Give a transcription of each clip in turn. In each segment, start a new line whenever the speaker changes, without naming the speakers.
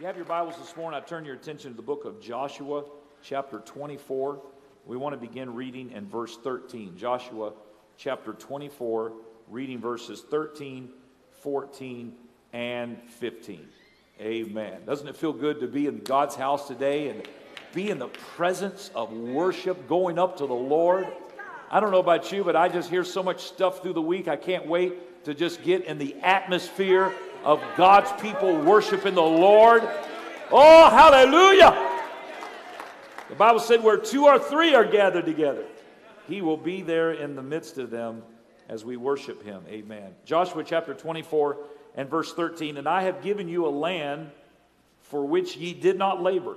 you have your Bibles this morning, I turn your attention to the book of Joshua, chapter 24. We want to begin reading in verse 13. Joshua, chapter 24, reading verses 13, 14, and 15. Amen. Doesn't it feel good to be in God's house today and be in the presence of worship, going up to the Lord? I don't know about you, but I just hear so much stuff through the week. I can't wait to just get in the atmosphere of God's people worshiping the Lord. Oh, hallelujah! The Bible said, where two or three are gathered together, He will be there in the midst of them as we worship Him. Amen. Joshua chapter 24 and verse 13 And I have given you a land for which ye did not labor,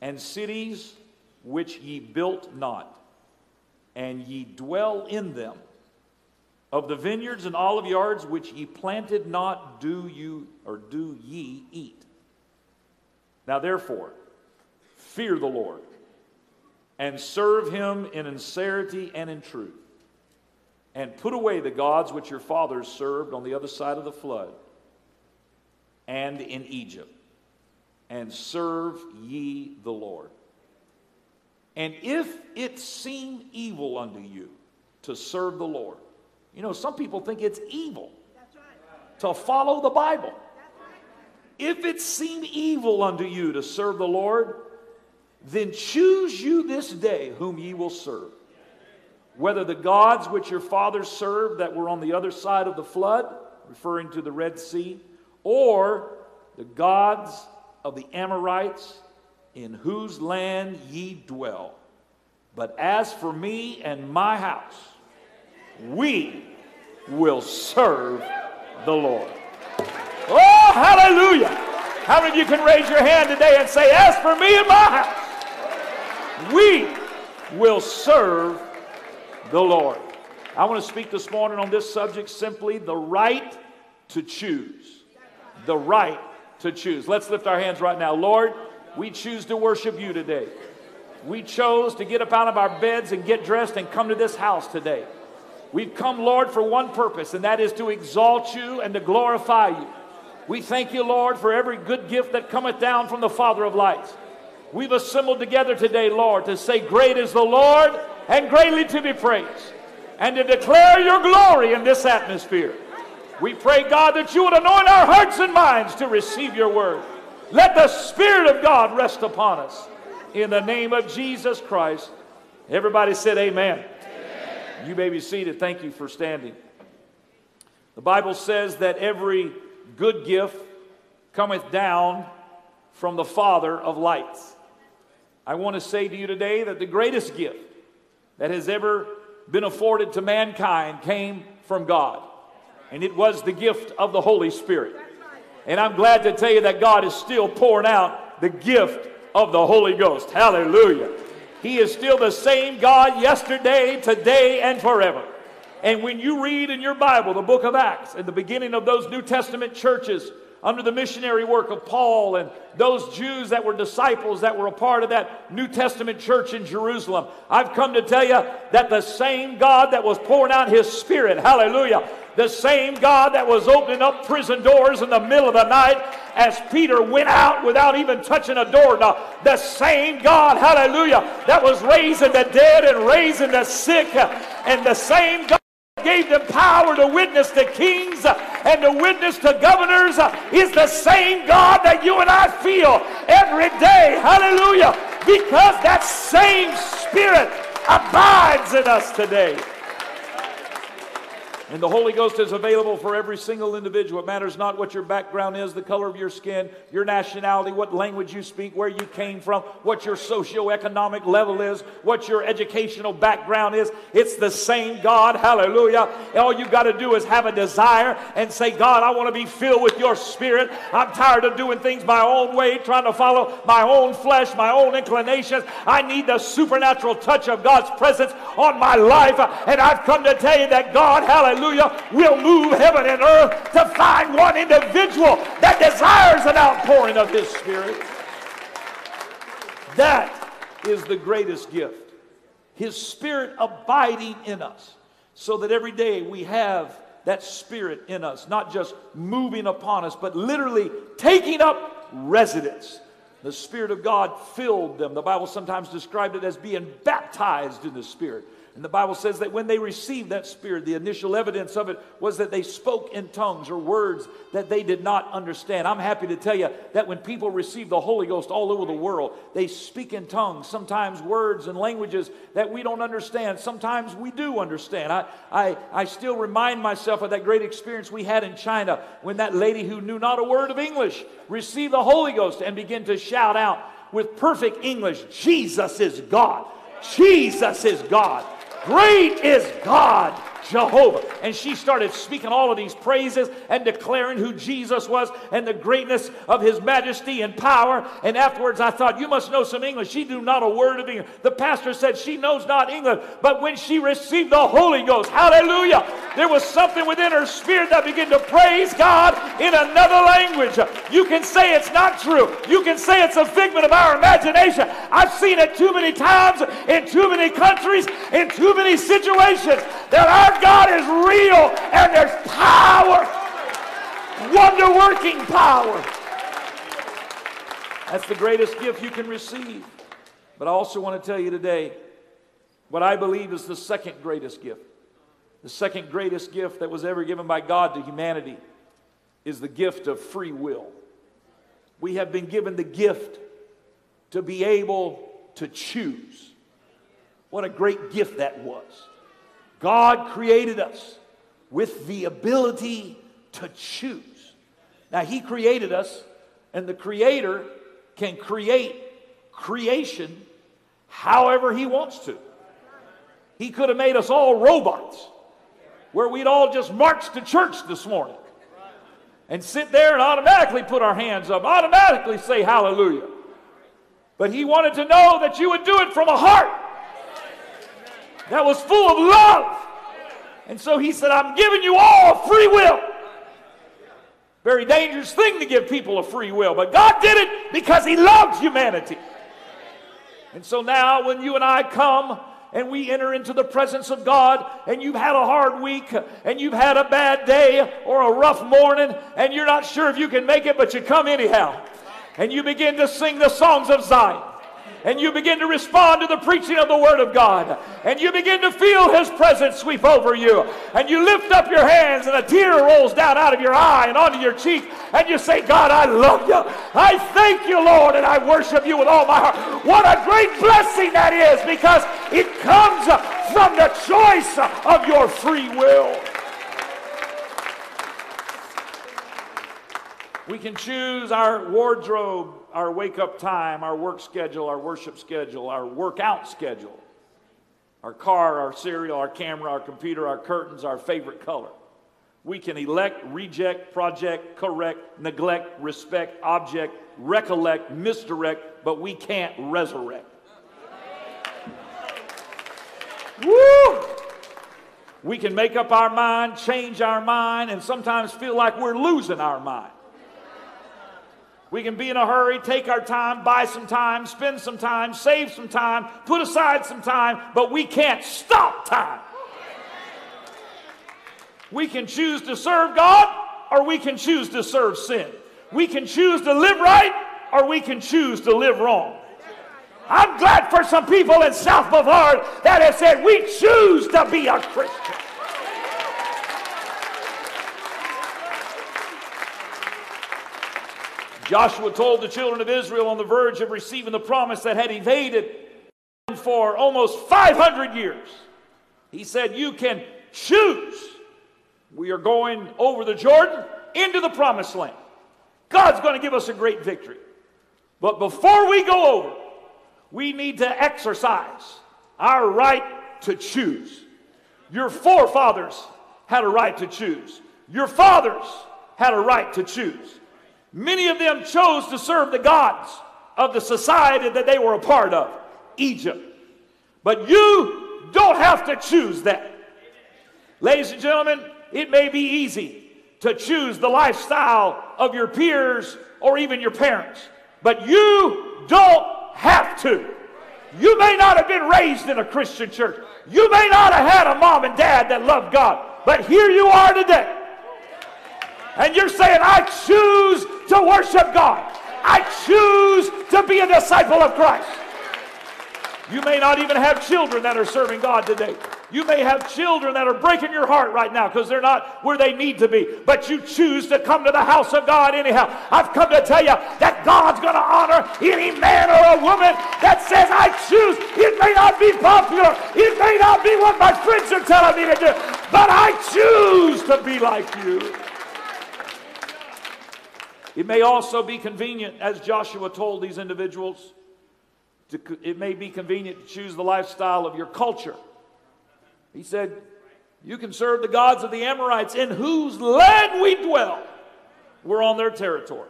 and cities which ye built not, and ye dwell in them. Of the vineyards and olive yards which ye planted not, do you or do ye eat. Now therefore, fear the Lord and serve him in sincerity and in truth. And put away the gods which your fathers served on the other side of the flood and in Egypt, and serve ye the Lord. And if it seem evil unto you to serve the Lord, you know, some people think it's evil to follow the Bible. If it seem evil unto you to serve the Lord, then choose you this day whom ye will serve. Whether the gods which your fathers served that were on the other side of the flood, referring to the Red Sea, or the gods of the Amorites in whose land ye dwell. But as for me and my house, we will serve the Lord. Oh, hallelujah. How many of you can raise your hand today and say, As for me and my house, we will serve the Lord. I want to speak this morning on this subject simply the right to choose. The right to choose. Let's lift our hands right now. Lord, we choose to worship you today. We chose to get up out of our beds and get dressed and come to this house today. We've come, Lord, for one purpose, and that is to exalt you and to glorify you. We thank you, Lord, for every good gift that cometh down from the Father of lights. We've assembled together today, Lord, to say, Great is the Lord and greatly to be praised, and to declare your glory in this atmosphere. We pray, God, that you would anoint our hearts and minds to receive your word. Let the Spirit of God rest upon us. In the name of Jesus Christ. Everybody said, Amen. You may be seated. Thank you for standing. The Bible says that every good gift cometh down from the Father of lights. I want to say to you today that the greatest gift that has ever been afforded to mankind came from God, and it was the gift of the Holy Spirit. And I'm glad to tell you that God is still pouring out the gift of the Holy Ghost. Hallelujah. He is still the same God yesterday, today, and forever. And when you read in your Bible the book of Acts, at the beginning of those New Testament churches, under the missionary work of Paul and those Jews that were disciples that were a part of that New Testament church in Jerusalem. I've come to tell you that the same God that was pouring out his spirit, hallelujah, the same God that was opening up prison doors in the middle of the night as Peter went out without even touching a doorknob. The same God, hallelujah, that was raising the dead and raising the sick, and the same God gave them power to witness to kings and to witness to governors is the same God that you and I feel every day. Hallelujah. Because that same spirit abides in us today. And the Holy Ghost is available for every single individual. It matters not what your background is, the color of your skin, your nationality, what language you speak, where you came from, what your socioeconomic level is, what your educational background is. It's the same God. Hallelujah. All you got to do is have a desire and say, God, I want to be filled with your spirit. I'm tired of doing things my own way, trying to follow my own flesh, my own inclinations. I need the supernatural touch of God's presence on my life. And I've come to tell you that God, hallelujah hallelujah, will move heaven and earth to find one individual that desires an outpouring of His Spirit. That is the greatest gift. His Spirit abiding in us so that every day we have that Spirit in us, not just moving upon us, but literally taking up residence. The Spirit of God filled them. The Bible sometimes described it as being baptized in the Spirit. And the Bible says that when they received that Spirit, the initial evidence of it was that they spoke in tongues or words that they did not understand. I'm happy to tell you that when people receive the Holy Ghost all over the world, they speak in tongues, sometimes words and languages that we don't understand. Sometimes we do understand. I, I, I still remind myself of that great experience we had in China when that lady who knew not a word of English received the Holy Ghost and began to shout out with perfect English, Jesus is God. Jesus is God. Great is God. Jehovah. And she started speaking all of these praises and declaring who Jesus was and the greatness of his majesty and power. And afterwards, I thought, You must know some English. She knew not a word of English. The pastor said she knows not English, but when she received the Holy Ghost, hallelujah, there was something within her spirit that began to praise God in another language. You can say it's not true, you can say it's a figment of our imagination. I've seen it too many times in too many countries, in too many situations that our God is real and there's power, wonder working power. That's the greatest gift you can receive. But I also want to tell you today what I believe is the second greatest gift. The second greatest gift that was ever given by God to humanity is the gift of free will. We have been given the gift to be able to choose. What a great gift that was. God created us with the ability to choose. Now, He created us, and the Creator can create creation however He wants to. He could have made us all robots where we'd all just march to church this morning and sit there and automatically put our hands up, automatically say hallelujah. But He wanted to know that you would do it from a heart that was full of love. And so he said, I'm giving you all free will. Very dangerous thing to give people a free will, but God did it because he loved humanity. And so now, when you and I come and we enter into the presence of God, and you've had a hard week, and you've had a bad day or a rough morning, and you're not sure if you can make it, but you come anyhow, and you begin to sing the songs of Zion and you begin to respond to the preaching of the Word of God, and you begin to feel His presence sweep over you, and you lift up your hands, and a tear rolls down out of your eye and onto your cheek, and you say, God, I love you. I thank you, Lord, and I worship you with all my heart. What a great blessing that is because it comes from the choice of your free will. We can choose our wardrobe our wake up time, our work schedule, our worship schedule, our workout schedule, our car, our cereal, our camera, our computer, our curtains, our favorite color. We can elect, reject, project, correct, neglect, respect, object, recollect, misdirect, but we can't resurrect. Woo! We can make up our mind, change our mind, and sometimes feel like we're losing our mind. We can be in a hurry, take our time, buy some time, spend some time, save some time, put aside some time, but we can't stop time. We can choose to serve God or we can choose to serve sin. We can choose to live right or we can choose to live wrong. I'm glad for some people in South Brevard that have said, We choose to be a Christian. Joshua told the children of Israel on the verge of receiving the promise that had evaded for almost 500 years. He said, You can choose. We are going over the Jordan into the promised land. God's going to give us a great victory. But before we go over, we need to exercise our right to choose. Your forefathers had a right to choose, your fathers had a right to choose. Many of them chose to serve the gods of the society that they were a part of, Egypt. But you don't have to choose that. Ladies and gentlemen, it may be easy to choose the lifestyle of your peers or even your parents, but you don't have to. You may not have been raised in a Christian church. You may not have had a mom and dad that loved God, but here you are today. And you're saying, I choose to worship God. I choose to be a disciple of Christ. You may not even have children that are serving God today. You may have children that are breaking your heart right now because they're not where they need to be, but you choose to come to the house of God anyhow. I've come to tell you that God's going to honor any man or a woman that says, I choose. It may not be popular, it may not be what my friends are telling me to do, but I choose to be like you. It may also be convenient, as Joshua told these individuals, to, it may be convenient to choose the lifestyle of your culture. He said, You can serve the gods of the Amorites in whose land we dwell. We're on their territory.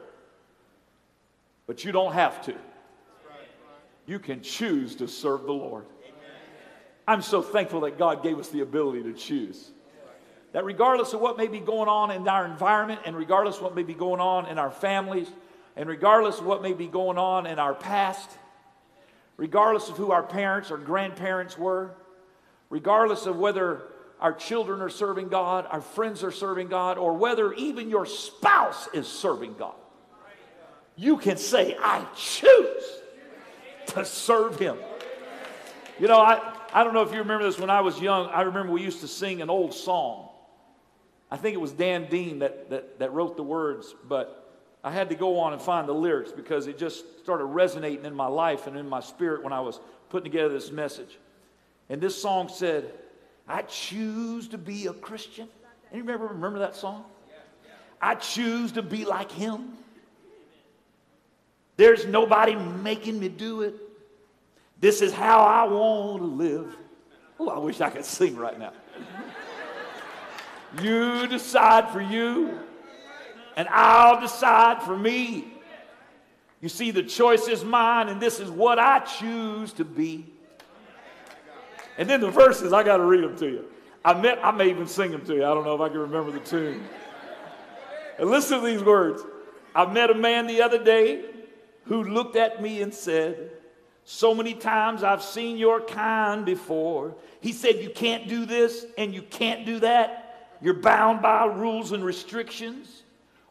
But you don't have to. You can choose to serve the Lord. I'm so thankful that God gave us the ability to choose. That regardless of what may be going on in our environment, and regardless of what may be going on in our families, and regardless of what may be going on in our past, regardless of who our parents or grandparents were, regardless of whether our children are serving God, our friends are serving God, or whether even your spouse is serving God, you can say, I choose to serve Him. You know, I, I don't know if you remember this when I was young. I remember we used to sing an old song. I think it was Dan Dean that, that, that wrote the words, but I had to go on and find the lyrics because it just started resonating in my life and in my spirit when I was putting together this message. And this song said, I choose to be a Christian. Anybody remember, remember that song? I choose to be like him. There's nobody making me do it. This is how I want to live. Oh, I wish I could sing right now. You decide for you, and I'll decide for me. You see, the choice is mine, and this is what I choose to be. And then the verses, I got to read them to you. I, met, I may even sing them to you. I don't know if I can remember the tune. And listen to these words. I met a man the other day who looked at me and said, So many times I've seen your kind before. He said, You can't do this and you can't do that. You're bound by rules and restrictions.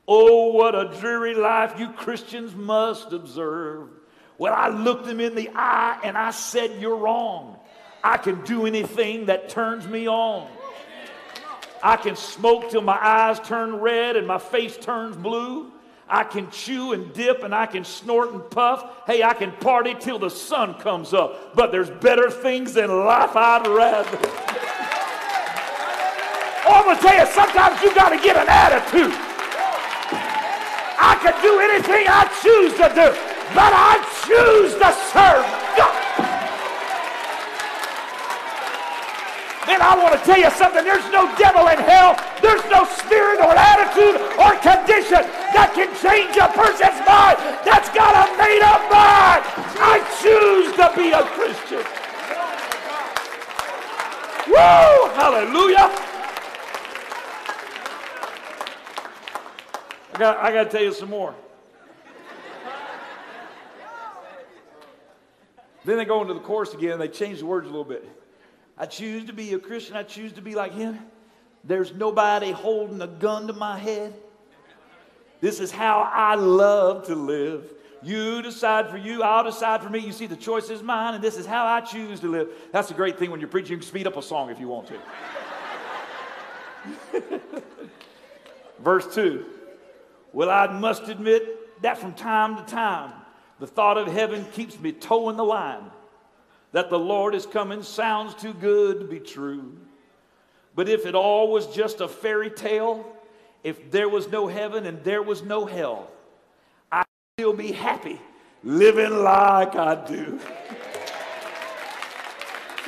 Oh, what a dreary life you Christians must observe. Well, I looked him in the eye and I said, You're wrong. I can do anything that turns me on. I can smoke till my eyes turn red and my face turns blue. I can chew and dip and I can snort and puff. Hey, I can party till the sun comes up. But there's better things in life I'd rather. Oh, I'm going to tell you, sometimes you got to get an attitude. I can do anything I choose to do, but I choose to serve God. And I want to tell you something there's no devil in hell, there's no spirit or attitude or condition that can change a person's mind that's got a made up mind. I choose to be a Christian. Woo! Hallelujah. I got, to tell you some more. Then they go into the chorus again and they change the words a little bit. I choose to be a Christian. I choose to be like him. There's nobody holding a gun to my head. This is how I love to live. You decide for you, I'll decide for me. You see, the choice is mine, and this is how I choose to live. That's a great thing when you're preaching. You can speed up a song if you want to. Verse 2 Well, I must admit that from time to time, the thought of heaven keeps me toeing the line that the Lord is coming sounds too good to be true. But if it all was just a fairy tale, if there was no heaven and there was no hell, I'd still be happy living like I do.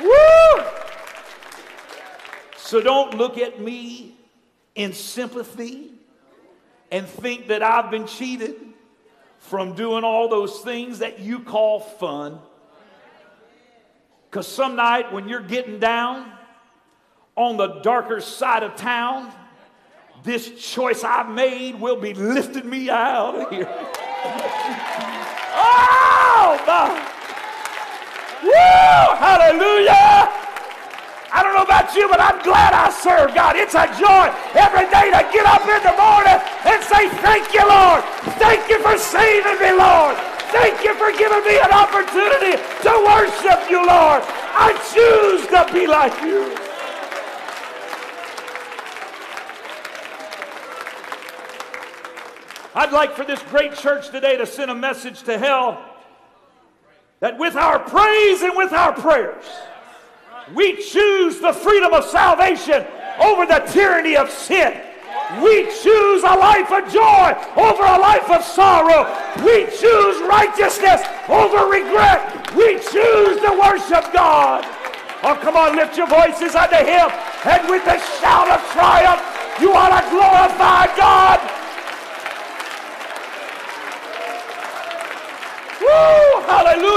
Woo! So don't look at me in sympathy and think that I've been cheated from doing all those things that you call fun. Because some night when you're getting down on the darker side of town, this choice I've made will be lifting me out of here. oh, my. Woo! Hallelujah! I don't know about you, but I'm glad I serve God. It's a joy every day to get up in the morning and say, Thank you, Lord. Thank you for saving me, Lord. Thank you for giving me an opportunity to worship you, Lord. I choose to be like you. I'd like for this great church today to send a message to hell that with our praise and with our prayers, we choose the freedom of salvation over the tyranny of sin. We choose a life of joy over a life of sorrow. We choose righteousness over regret. We choose to worship God. Oh, come on, lift your voices unto Him. And with a shout of triumph, you ought to glorify God. Woo! Hallelujah!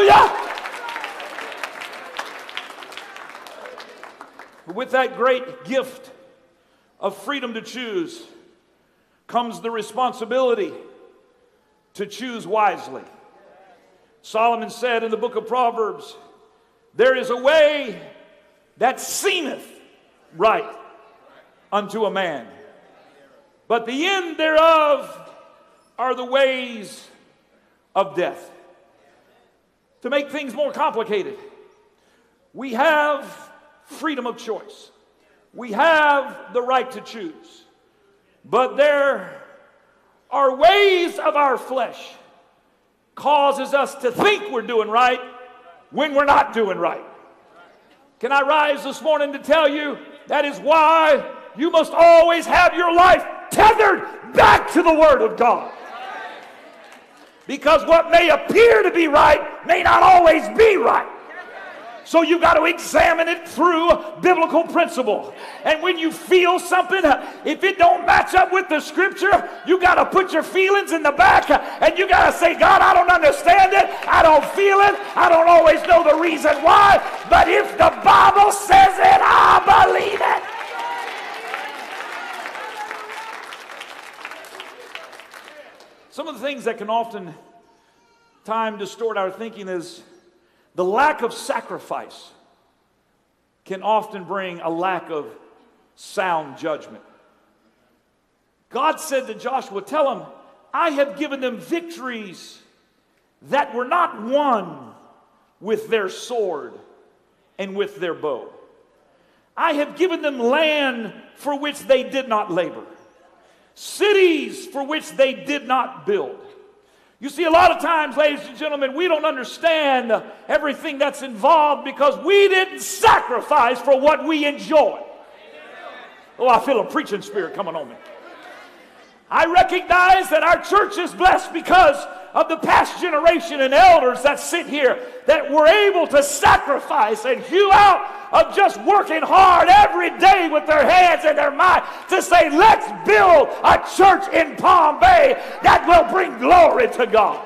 With that great gift of freedom to choose comes the responsibility to choose wisely. Solomon said in the book of Proverbs, There is a way that seemeth right unto a man, but the end thereof are the ways of death. To make things more complicated, we have freedom of choice. We have the right to choose. But there are ways of our flesh causes us to think we're doing right when we're not doing right. Can I rise this morning to tell you that is why you must always have your life tethered back to the Word of God. Because what may appear to be right may not always be right. So you got to examine it through biblical principle. And when you feel something, if it don't match up with the scripture, you got to put your feelings in the back and you got to say, God, I don't understand it. I don't feel it. I don't always know the reason why. But if the Bible says it, I believe it. Some of the things that can often time distort our thinking is the lack of sacrifice can often bring a lack of sound judgment. God said to Joshua, Tell him, I have given them victories that were not won with their sword and with their bow. I have given them land for which they did not labor, cities for which they did not build. You see, a lot of times, ladies and gentlemen, we don't understand everything that's involved because we didn't sacrifice for what we enjoy. Oh, I feel a preaching spirit coming on me. I recognize that our church is blessed because of the past generation and elders that sit here that were able to sacrifice and hew out of just working hard every day with their hands and their mind to say, let's build a church in Palm Bay that will bring glory to God.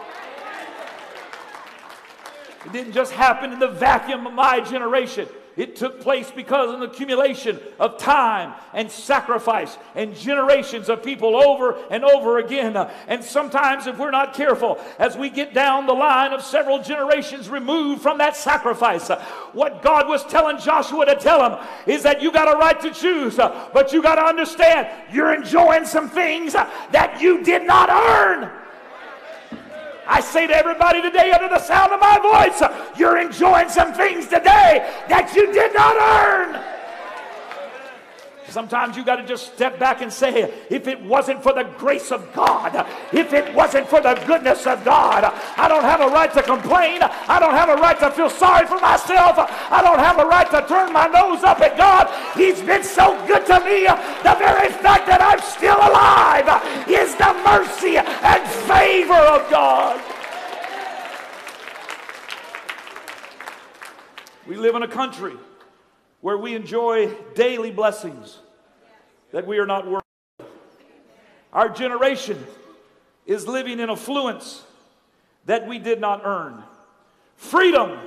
It didn't just happen in the vacuum of my generation. It took place because of an accumulation of time and sacrifice and generations of people over and over again. And sometimes, if we're not careful, as we get down the line of several generations removed from that sacrifice, what God was telling Joshua to tell him is that you got a right to choose, but you got to understand you're enjoying some things that you did not earn. I say to everybody today, under the sound of my voice, you're enjoying some things today that you did not earn. Sometimes you got to just step back and say, if it wasn't for the grace of God, if it wasn't for the goodness of God, I don't have a right to complain. I don't have a right to feel sorry for myself. I don't have a right to turn my nose up at God. He's been so good to me. The very fact that I'm still alive is the mercy and favor of God. We live in a country where we enjoy daily blessings that we are not worthy of. Our generation is living in affluence that we did not earn, freedom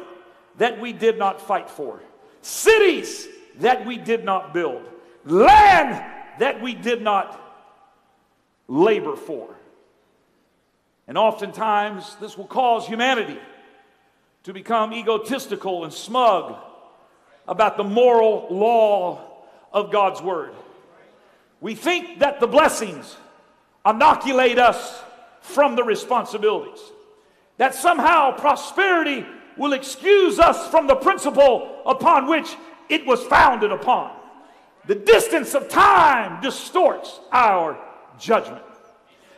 that we did not fight for, cities that we did not build, land that we did not labor for. And oftentimes, this will cause humanity to become egotistical and smug about the moral law of God's Word. We think that the blessings inoculate us from the responsibilities, that somehow prosperity will excuse us from the principle upon which it was founded upon. The distance of time distorts our judgment.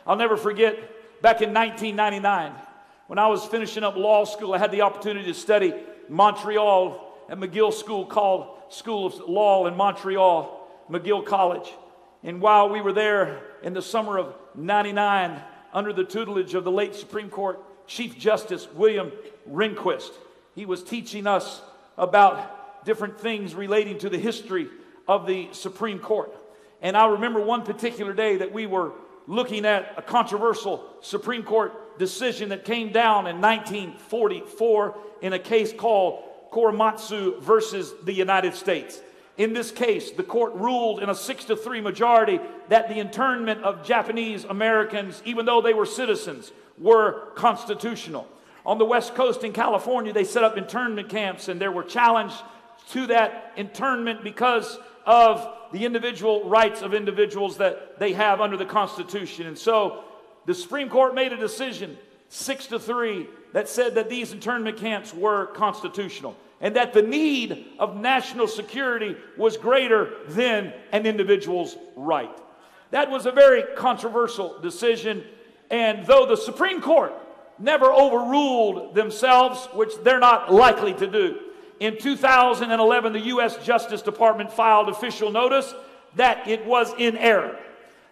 I'll never forget back in 1999 when I was finishing up law school, I had the opportunity to study Montreal at McGill School called School of Law in Montreal, McGill College. And while we were there in the summer of 99, under the tutelage of the late Supreme Court Chief Justice William Rehnquist, he was teaching us about different things relating to the history of the Supreme Court. And I remember one particular day that we were looking at a controversial Supreme Court decision that came down in 1944 in a case called Korematsu versus the United States. In this case, the court ruled in a six to three majority that the internment of Japanese Americans, even though they were citizens, were constitutional. On the West Coast in California, they set up internment camps, and there were challenges to that internment because of the individual rights of individuals that they have under the Constitution. And so the Supreme Court made a decision, six to three, that said that these internment camps were constitutional and that the need of national security was greater than an individual's right. That was a very controversial decision. And though the Supreme Court never overruled themselves, which they're not likely to do, in 2011, the U.S. Justice Department filed official notice that it was in error,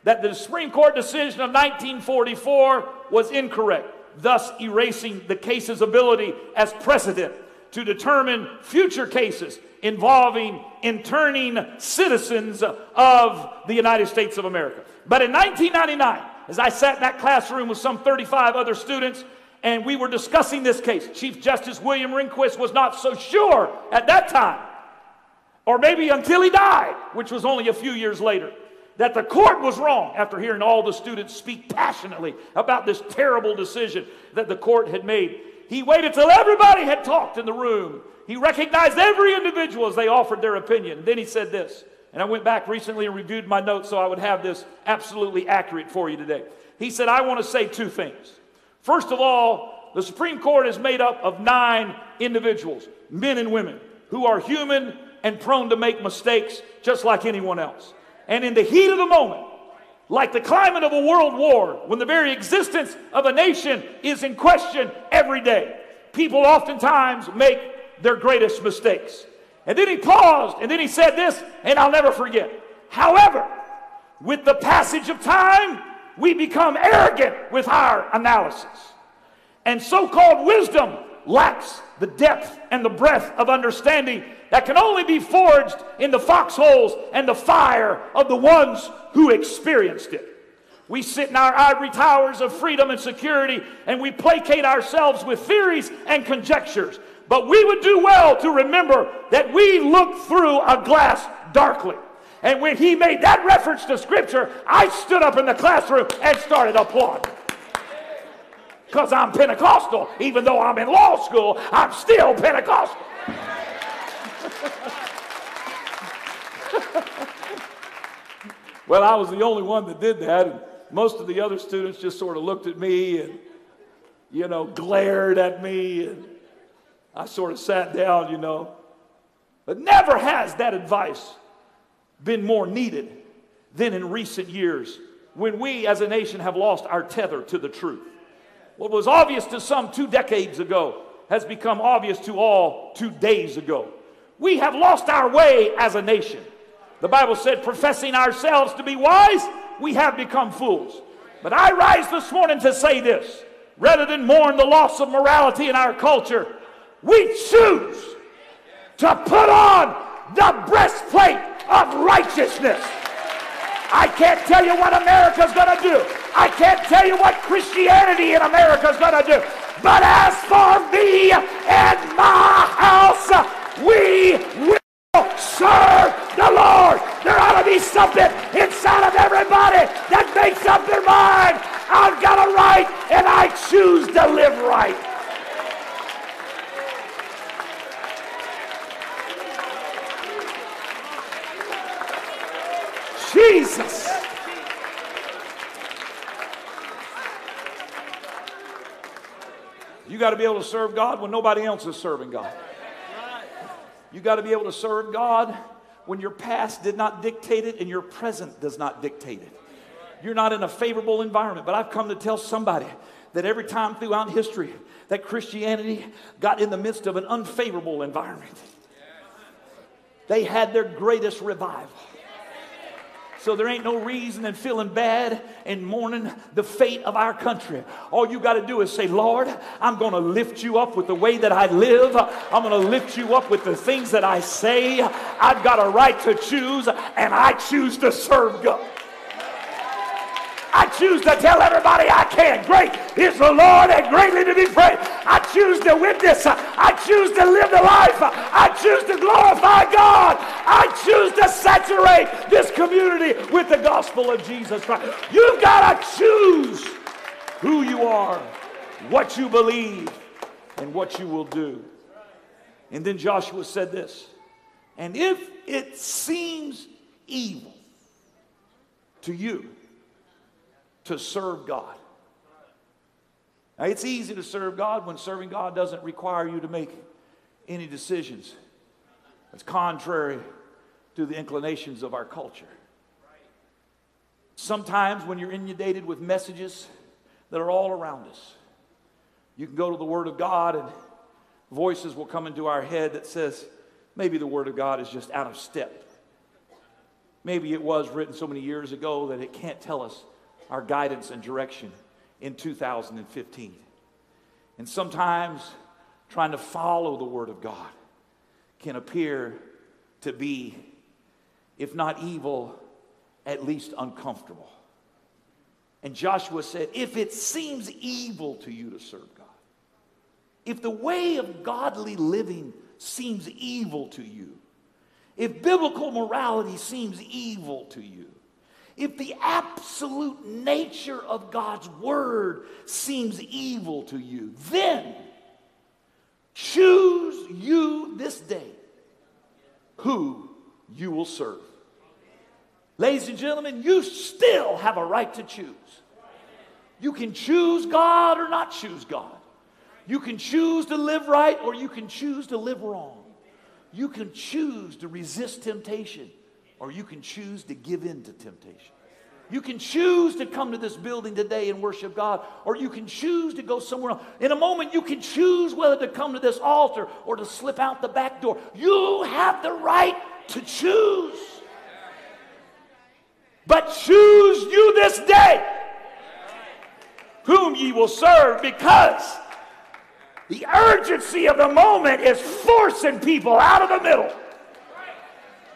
that the Supreme Court decision of 1944 was incorrect, thus erasing the case's ability as precedent to determine future cases involving interning citizens of the United States of America. But in 1999, as I sat in that classroom with some 35 other students, and we were discussing this case. Chief Justice William Rehnquist was not so sure at that time, or maybe until he died, which was only a few years later, that the court was wrong after hearing all the students speak passionately about this terrible decision that the court had made. He waited till everybody had talked in the room. He recognized every individual as they offered their opinion. Then he said this, and I went back recently and reviewed my notes so I would have this absolutely accurate for you today. He said, I want to say two things. First of all, the Supreme Court is made up of nine individuals, men and women, who are human and prone to make mistakes just like anyone else. And in the heat of the moment, like the climate of a world war, when the very existence of a nation is in question every day, people oftentimes make their greatest mistakes. And then he paused and then he said this, and I'll never forget. However, with the passage of time, we become arrogant with our analysis. And so called wisdom lacks the depth and the breadth of understanding that can only be forged in the foxholes and the fire of the ones who experienced it. We sit in our ivory towers of freedom and security and we placate ourselves with theories and conjectures. But we would do well to remember that we look through a glass darkly. And when he made that reference to Scripture, I stood up in the classroom and started applauding. Because I'm Pentecostal. Even though I'm in law school, I'm still Pentecostal. well, I was the only one that did that. And most of the other students just sort of looked at me and, you know, glared at me. And I sort of sat down, you know. But never has that advice been more needed than in recent years when we as a nation have lost our tether to the truth. What was obvious to some two decades ago has become obvious to all two days ago. We have lost our way as a nation. The Bible said, professing ourselves to be wise, we have become fools. But I rise this morning to say this rather than mourn the loss of morality in our culture, we choose to put on the breastplate of righteousness. I can't tell you what America's going to do. I can't tell you what Christianity in America is going to do. But as for me and my house, we will serve the Lord. There ought to be something inside of everybody that makes up their mind. I've got a right and I choose to live right. Jesus. You got to be able to serve God when nobody else is serving God. You got to be able to serve God when your past did not dictate it and your present does not dictate it. You're not in a favorable environment, but I've come to tell somebody that every time throughout history that Christianity got in the midst of an unfavorable environment, they had their greatest revival. So there ain't no reason in feeling bad and mourning the fate of our country. All you got to do is say, Lord, I'm going to lift you up with the way that I live. I'm going to lift you up with the things that I say. I've got a right to choose, and I choose to serve God. I choose to tell everybody I can. Great is the Lord and greatly to be praised. I choose to witness. I choose to live the life. I choose to glorify God. I choose to saturate this community with the gospel of Jesus Christ. You've got to choose who you are, what you believe, and what you will do. And then Joshua said this And if it seems evil to you, to serve God. Now, it's easy to serve God when serving God doesn't require you to make any decisions. It's contrary to the inclinations of our culture. Sometimes when you're inundated with messages that are all around us, you can go to the Word of God and voices will come into our head that says, maybe the Word of God is just out of step. Maybe it was written so many years ago that it can't tell us our guidance and direction in 2015. And sometimes trying to follow the Word of God can appear to be, if not evil, at least uncomfortable. And Joshua said, If it seems evil to you to serve God, if the way of godly living seems evil to you, if biblical morality seems evil to you, if the absolute nature of God's word seems evil to you, then choose you this day who you will serve. Ladies and gentlemen, you still have a right to choose. You can choose God or not choose God. You can choose to live right or you can choose to live wrong. You can choose to resist temptation or you can choose to give in to temptation. You can choose to come to this building today and worship God, or you can choose to go somewhere else. In a moment, you can choose whether to come to this altar or to slip out the back door. You have the right to choose. But choose you this day whom ye will serve because the urgency of the moment is forcing people out of the middle.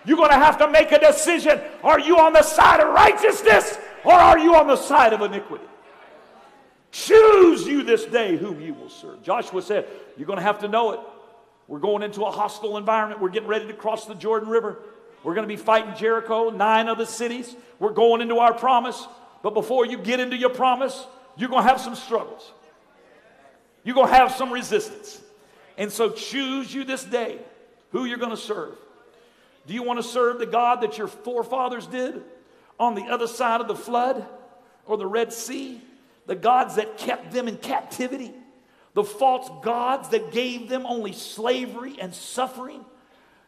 You're going to have to make a decision. Are you on the side of righteousness or are you on the side of iniquity? Choose you this day whom you will serve. Joshua said, You're going to have to know it. We're going into a hostile environment. We're getting ready to cross the Jordan River. We're going to be fighting Jericho, nine other cities. We're going into our promise. But before you get into your promise, you're going to have some struggles. You're going to have some resistance. And so choose you this day who you're going to serve. Do you want to serve the God that your forefathers did on the other side of the flood or the Red Sea? The gods that kept them in captivity? The false gods that gave them only slavery and suffering?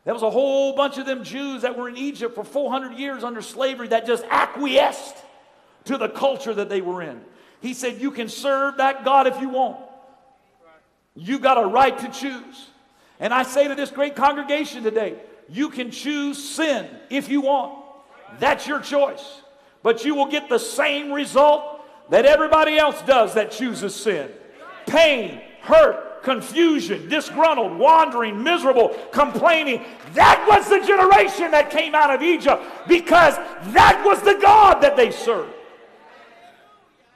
There was a whole bunch of them Jews that were in Egypt for 400 years under slavery that just acquiesced to the culture that they were in. He said, You can serve that God if you want. You got a right to choose. And I say to this great congregation today, you can choose sin if you want. That's your choice. But you will get the same result that everybody else does that chooses sin pain, hurt, confusion, disgruntled, wandering, miserable, complaining. That was the generation that came out of Egypt because that was the God that they served.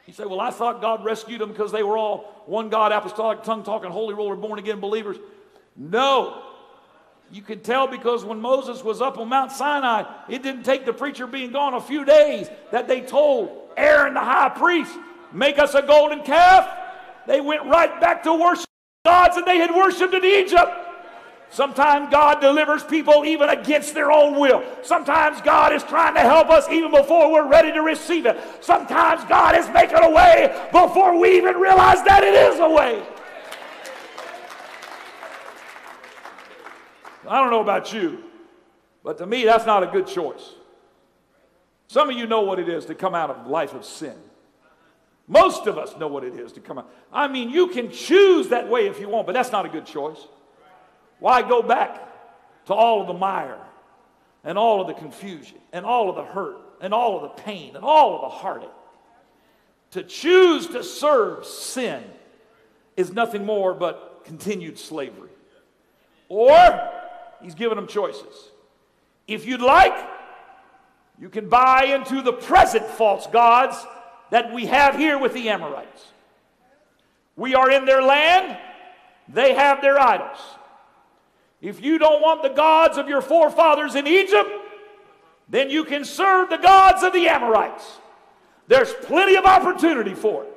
You say, Well, I thought God rescued them because they were all one God, apostolic, tongue talking, holy roller, born again believers. No, you can tell because when Moses was up on Mount Sinai, it didn't take the preacher being gone a few days that they told Aaron the high priest, make us a golden calf. They went right back to worship gods that they had worshiped in Egypt. Sometimes God delivers people even against their own will. Sometimes God is trying to help us even before we're ready to receive it. Sometimes God is making a way before we even realize that it is a way. I don't know about you, but to me, that's not a good choice. Some of you know what it is to come out of life of sin. Most of us know what it is to come out. I mean, you can choose that way if you want, but that's not a good choice. Why go back to all of the mire and all of the confusion and all of the hurt and all of the pain and all of the heartache? To choose to serve sin is nothing more but continued slavery. Or he's given them choices. If you'd like, you can buy into the present false gods that we have here with the Amorites. We are in their land, they have their idols. If you don't want the gods of your forefathers in Egypt, then you can serve the gods of the Amorites. There's plenty of opportunity for it.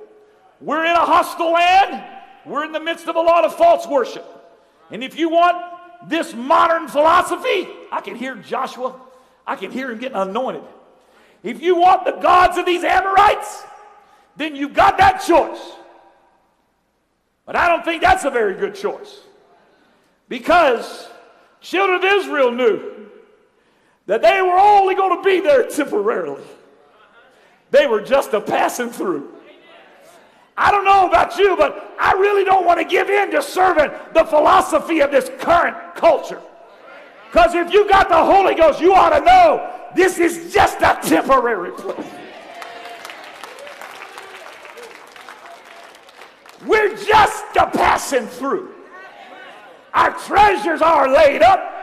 We're in a hostile land, we're in the midst of a lot of false worship. And if you want this modern philosophy, I can hear Joshua, I can hear him getting anointed. If you want the gods of these Amorites, then you've got that choice. But I don't think that's a very good choice. Because children of Israel knew that they were only going to be there temporarily. They were just a passing through. I don't know about you, but I really don't want to give in to serving the philosophy of this current culture. Because if you've got the Holy Ghost, you ought to know this is just a temporary place. We're just a passing through. Our treasures are laid up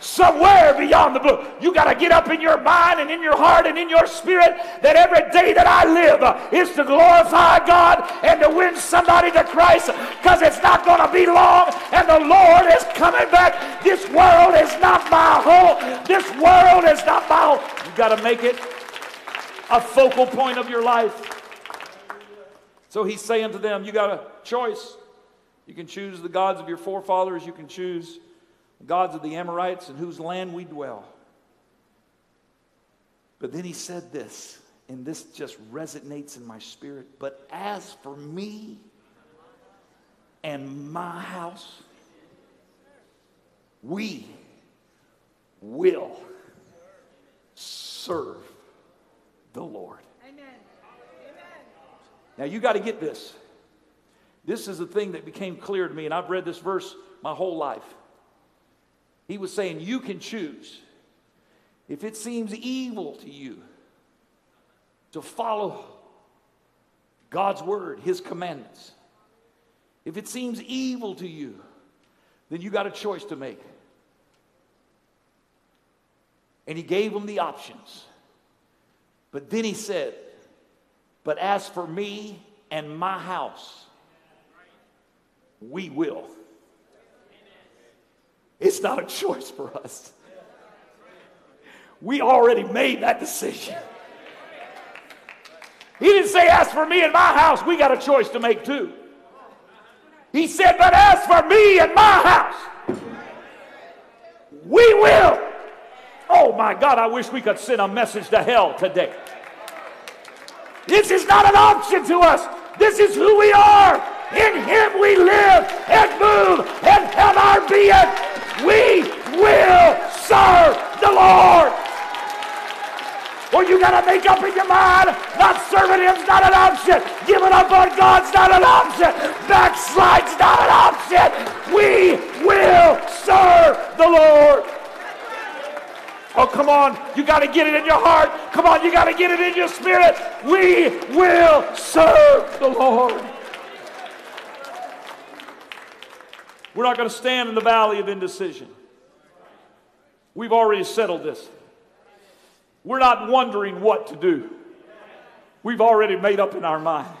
somewhere beyond the blue. You got to get up in your mind and in your heart and in your spirit that every day that I live is to glorify God and to win somebody to Christ because it's not going to be long and the Lord is coming back. This world is not my home. This world is not my home. You got to make it a focal point of your life. So he's saying to them, you got a choice. You can choose the gods of your forefathers. You can choose gods of the Amorites in whose land we dwell. But then he said this, and this just resonates in my spirit. But as for me and my house, we will serve the Lord. Amen. Now you got to get this. This is the thing that became clear to me, and I've read this verse my whole life. He was saying, You can choose. If it seems evil to you to follow God's word, His commandments, if it seems evil to you, then you got a choice to make. And He gave them the options. But then He said, But as for me and my house, we will. It's not a choice for us. We already made that decision. He didn't say, As for me and my house, we got a choice to make too. He said, But as for me and my house, we will. Oh my God, I wish we could send a message to hell today. This is not an option to us. This is who we are. In Him we live and move and have our being. We will serve the Lord. Well, you got to make up in your mind. Not serving Him's not an option. Giving up on God's not an option. Backslide's not an option. We will serve the Lord. Oh, come on. You got to get it in your heart. Come on. You got to get it in your spirit. We will serve the Lord. We're not going to stand in the valley of indecision. We've already settled this. We're not wondering what to do. We've already made up in our mind.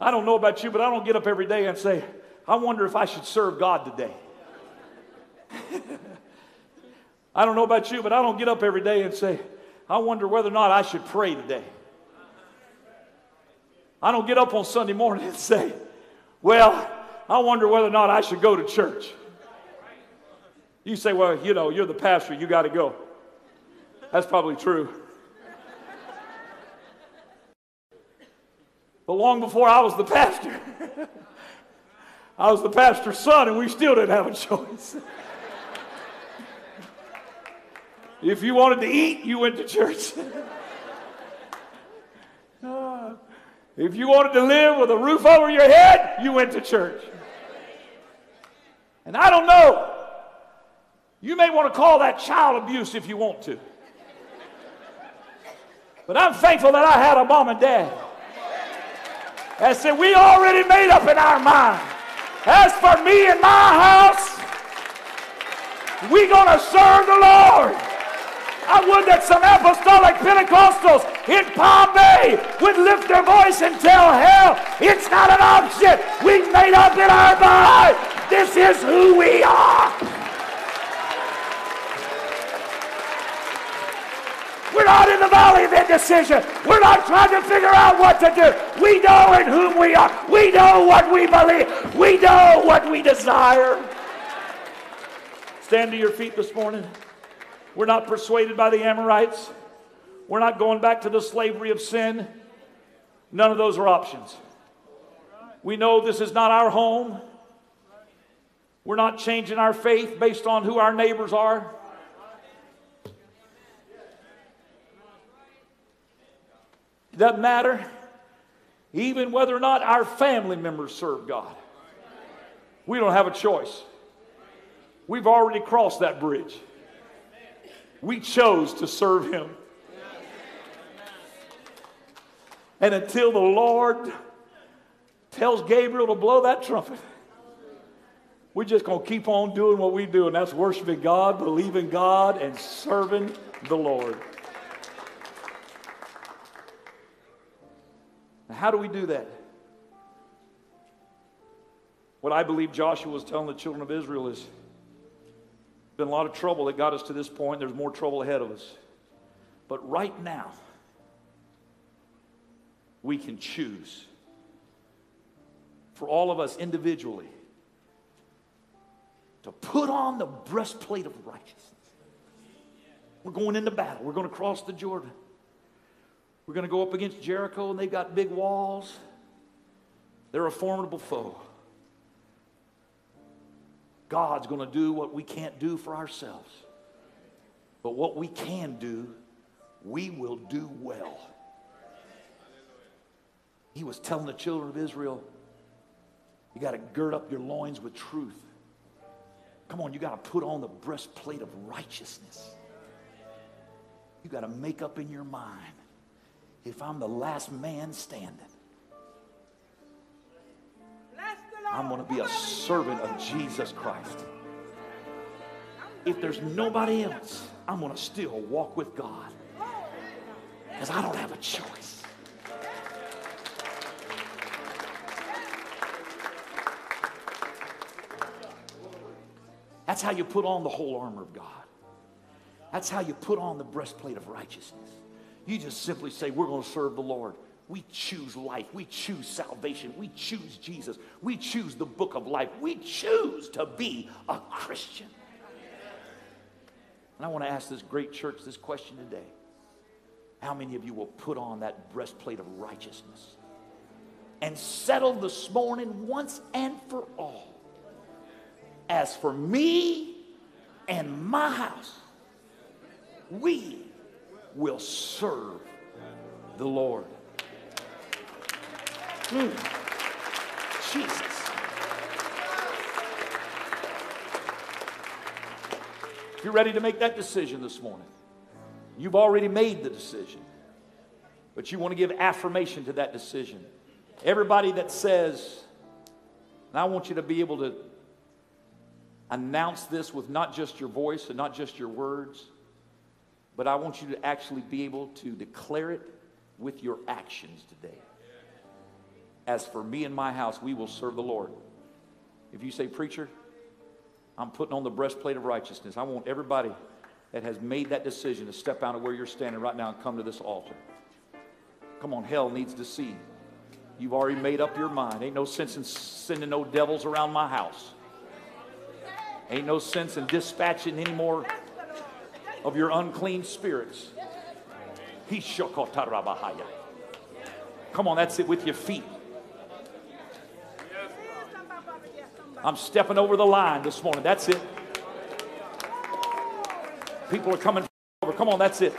I don't know about you, but I don't get up every day and say, I wonder if I should serve God today. I don't know about you, but I don't get up every day and say, I wonder whether or not I should pray today. I don't get up on Sunday morning and say, Well, I wonder whether or not I should go to church. You say, well, you know, you're the pastor, you got to go. That's probably true. But long before I was the pastor, I was the pastor's son, and we still didn't have a choice. if you wanted to eat, you went to church. if you wanted to live with a roof over your head, you went to church. And I don't know. You may want to call that child abuse if you want to. But I'm thankful that I had a mom and dad and said, We already made up in our mind. As for me and my house, we gonna serve the Lord. I would that some apostolic Pentecostals in Palm Bay would lift their voice and tell hell it's not an option. We've made up in our mind. This is who we are. We're not in the valley of indecision. We're not trying to figure out what to do. We know in whom we are. We know what we believe. We know what we desire. Stand to your feet this morning. We're not persuaded by the Amorites. We're not going back to the slavery of sin. None of those are options. We know this is not our home. We're not changing our faith based on who our neighbors are. Doesn't matter even whether or not our family members serve God. We don't have a choice. We've already crossed that bridge. We chose to serve Him. And until the Lord tells Gabriel to blow that trumpet, we're just going to keep on doing what we do, and that's worshiping God, believing God, and serving the Lord. Now, how do we do that? What I believe Joshua was telling the children of Israel is been a lot of trouble that got us to this point. There's more trouble ahead of us. But right now, we can choose for all of us individually to put on the breastplate of righteousness. We're going into battle. We're going to cross the Jordan. We're going to go up against Jericho, and they've got big walls. They're a formidable foe. God's going to do what we can't do for ourselves. But what we can do, we will do well. He was telling the children of Israel, you got to gird up your loins with truth. Come on, you got to put on the breastplate of righteousness. You got to make up in your mind if I'm the last man standing, I'm going to be a servant of Jesus Christ. If there's nobody else, I'm going to still walk with God because I don't have a choice. That's how you put on the whole armor of God. That's how you put on the breastplate of righteousness. You just simply say, We're going to serve the Lord. We choose life. We choose salvation. We choose Jesus. We choose the book of life. We choose to be a Christian. And I want to ask this great church this question today. How many of you will put on that breastplate of righteousness and settle this morning once and for all? As for me and my house, we will serve the Lord. Mm. Jesus. If you're ready to make that decision this morning, you've already made the decision, but you want to give affirmation to that decision. Everybody that says, and I want you to be able to announce this with not just your voice and not just your words but I want you to actually be able to declare it with your actions today. As for me and my house, we will serve the Lord. If you say, Preacher, I'm putting on the breastplate of righteousness, I want everybody that has made that decision to step out of where you're standing right now and come to this altar. Come on, hell needs to see. You've already made up your mind. Ain't no sense in sending no devils around my house. Ain't no sense in dispatching any more of your unclean spirits. Hishokotarabahaya. Come on, that's it with your feet. I'm stepping over the line this morning. That's it. People are coming over. Come on, that's it.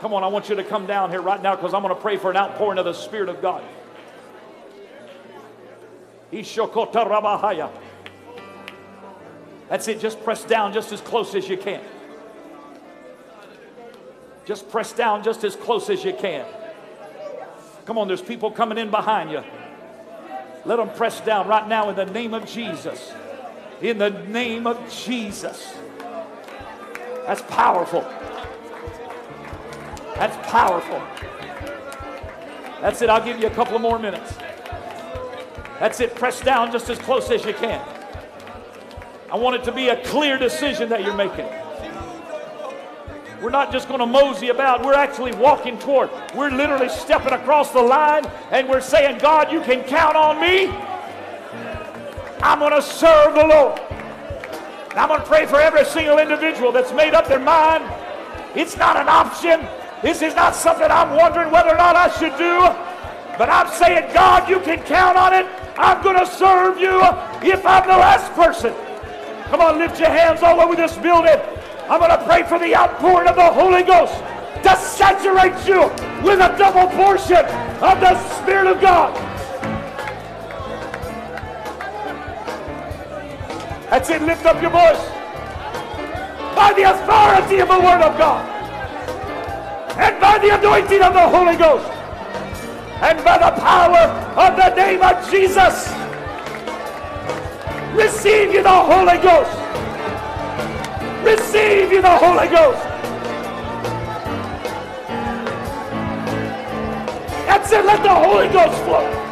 Come on, I want you to come down here right now because I'm going to pray for an outpouring of the Spirit of God. Ishokotarabahaya. That's it. Just press down just as close as you can. Just press down just as close as you can. Come on, there's people coming in behind you. Let them press down right now in the name of Jesus. In the name of Jesus. That's powerful. That's powerful. That's it. I'll give you a couple more minutes. That's it. Press down just as close as you can. I want it to be a clear decision that you're making. We're not just going to mosey about. We're actually walking toward. We're literally stepping across the line and we're saying, God, you can count on me. I'm going to serve the Lord. And I'm going to pray for every single individual that's made up their mind. It's not an option. This is not something I'm wondering whether or not I should do. But I'm saying, God, you can count on it. I'm going to serve you if I'm the last person. Come on, lift your hands all over this building. I'm going to pray for the outpouring of the Holy Ghost to saturate you with a double portion of the Spirit of God. That's it. Lift up your voice. By the authority of the Word of God. And by the anointing of the Holy Ghost. And by the power of the name of Jesus. Receive you the Holy Ghost. Receive you the Holy Ghost. That's it. Let the Holy Ghost flow.